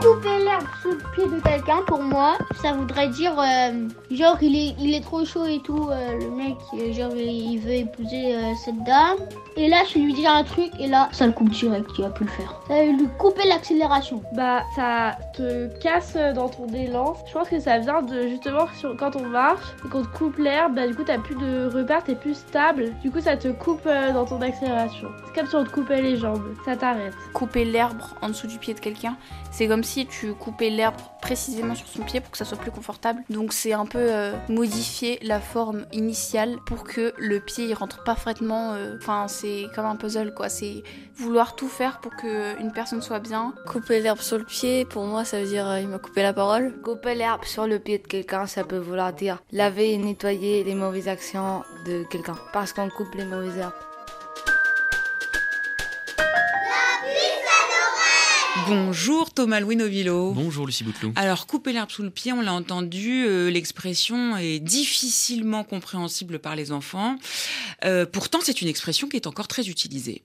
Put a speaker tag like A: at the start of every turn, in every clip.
A: couper pied de quelqu'un, pour moi, ça voudrait dire, euh, genre, il est, il est trop chaud et tout, euh, le mec, euh, genre, il veut épouser euh, cette dame. Et là, je lui dis un truc, et là, ça le coupe direct, il va plus le faire. Ça va lui couper l'accélération.
B: Bah, ça te casse dans ton élan. Je pense que ça vient de justement sur- quand on marche et qu'on te coupe l'herbe, bah du coup t'as plus de repères, t'es plus stable. Du coup ça te coupe euh, dans ton accélération. C'est comme si on te coupait les jambes, ça t'arrête.
C: Couper l'herbe en dessous du pied de quelqu'un, c'est comme si tu coupais l'herbe précisément sur son pied pour que ça soit plus confortable. Donc c'est un peu euh, modifier la forme initiale pour que le pied il rentre parfaitement. euh, Enfin c'est comme un puzzle quoi. C'est vouloir tout faire pour que une personne soit bien.
D: Couper l'herbe sur le pied, pour moi, ça veut dire euh, il m'a coupé la parole.
E: Couper l'herbe sur le pied de quelqu'un, ça peut vouloir dire laver et nettoyer les mauvaises actions de quelqu'un. Parce qu'on coupe les mauvaises herbes.
F: Bonjour Thomas Louis Novillo.
G: Bonjour Lucie Bouteloup.
F: Alors, couper l'herbe sous le pied, on l'a entendu, euh, l'expression est difficilement compréhensible par les enfants. Euh, pourtant, c'est une expression qui est encore très utilisée.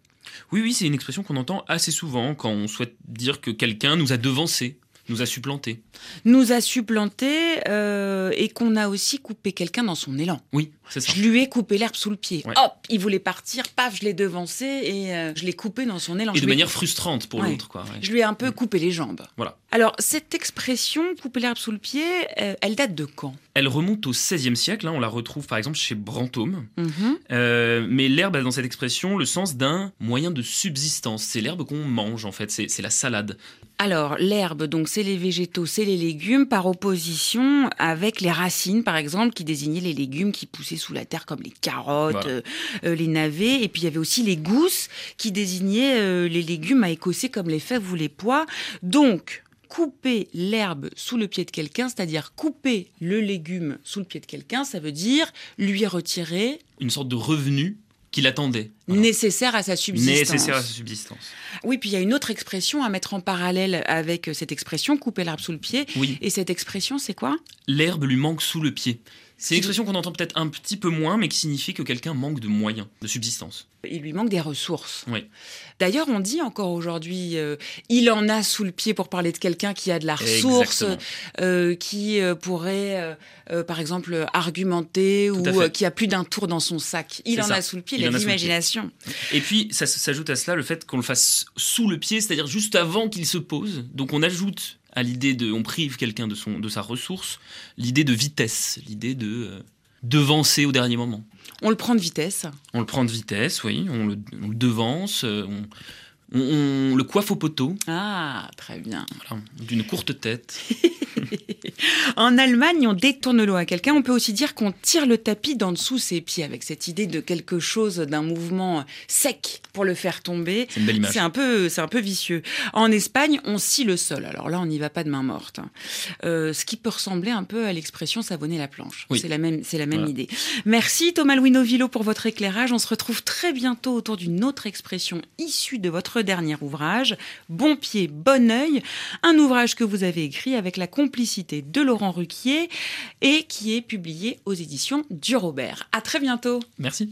G: Oui, oui, c'est une expression qu'on entend assez souvent quand on souhaite dire que quelqu'un nous a devancé, nous a supplanté.
F: Nous a supplanté euh, et qu'on a aussi coupé quelqu'un dans son élan.
G: Oui, c'est ça.
F: Je lui ai coupé l'herbe sous le pied.
G: Ouais.
F: Hop, il voulait partir, paf, je l'ai devancé et euh, je l'ai coupé dans son élan.
G: Et
F: Je
G: de manière frustrante pour
F: Ouais.
G: l'autre, quoi. ouais.
F: Je lui ai un peu coupé les jambes.
G: Voilà.
F: Alors, cette expression, couper l'herbe sous le pied, euh, elle date de quand?
G: Elle remonte au XVIe siècle, hein, on la retrouve par exemple chez Brantôme.
F: Mhm.
G: Mais l'herbe a dans cette expression le sens d'un moyen de subsistance. C'est l'herbe qu'on mange en fait, c'est la salade.
F: Alors, l'herbe, donc, c'est les végétaux, c'est les légumes, par opposition avec les racines, par exemple, qui désignaient les légumes qui poussaient sous la terre, comme les carottes,
G: Voilà.
F: euh, euh, les navets. Et puis, il y avait aussi les gousses, qui désignaient euh, les légumes à écosser, comme les fèves ou les pois. Donc, couper l'herbe sous le pied de quelqu'un, c'est-à-dire couper le légume sous le pied de quelqu'un, ça veut dire lui retirer
G: Une sorte de revenu qu'il attendait. Voilà.
F: nécessaire à sa subsistance.
G: Nécessaire à sa subsistance.
F: Oui, puis il y a une autre expression à mettre en parallèle avec euh, cette expression, couper l'herbe sous le pied.
G: Oui,
F: Et cette expression, c'est quoi?
G: L'herbe lui manque sous le pied. C'est une expression qu'on entend peut-être un petit peu moins, mais qui signifie que quelqu'un manque de moyens, de subsistance.
F: Il lui manque des ressources.
G: Oui.
F: D'ailleurs, on dit encore aujourd'hui, euh, il en a sous le pied pour parler de quelqu'un qui a de la ressource, euh, qui euh, pourrait, par exemple, argumenter
G: Tout
F: ou qui a plus d'un tour dans son sac. Il en
G: ça.
F: a sous le pied,
G: Il
F: il, a de l'imagination.
G: Et puis, ça s'ajoute à cela le fait qu'on le fasse sous le pied, c'est-à-dire juste avant qu'il se pose. Donc, on ajoute à l'idée de, on prive quelqu'un de son, de sa ressource, l'idée de vitesse, l'idée de euh, devancer au dernier moment.
F: On le prend de vitesse.
G: On le prend de vitesse, oui, on le, on le devance, euh, on, on- on le coiffe au poteau,
F: Ah, très bien.
G: voilà, d'une courte tête.
F: En Allemagne, on détourne l'eau à quelqu'un. On peut aussi dire qu'on tire le tapis d'en dessous ses pieds avec cette idée de quelque chose, d'un mouvement sec pour le faire tomber.
G: C'est une belle image.
F: C'est un peu, c'est un peu vicieux. En Espagne, on scie le sol. Alors là, on n'y va pas de main morte. hein. Euh, ce qui peut ressembler un peu à l'expression savonner la planche.
G: Oui.
F: C'est la même, c'est la même
G: Voilà.
F: idée. Merci Thomas Louis Novillo pour votre éclairage. On se retrouve très bientôt autour d'une autre expression issue de votre dernier ouvrage, Bon pied, bon œil, un ouvrage que vous avez écrit avec la complicité de Laurent Ruquier et qui est publié aux éditions du Robert. À très bientôt.
G: Merci.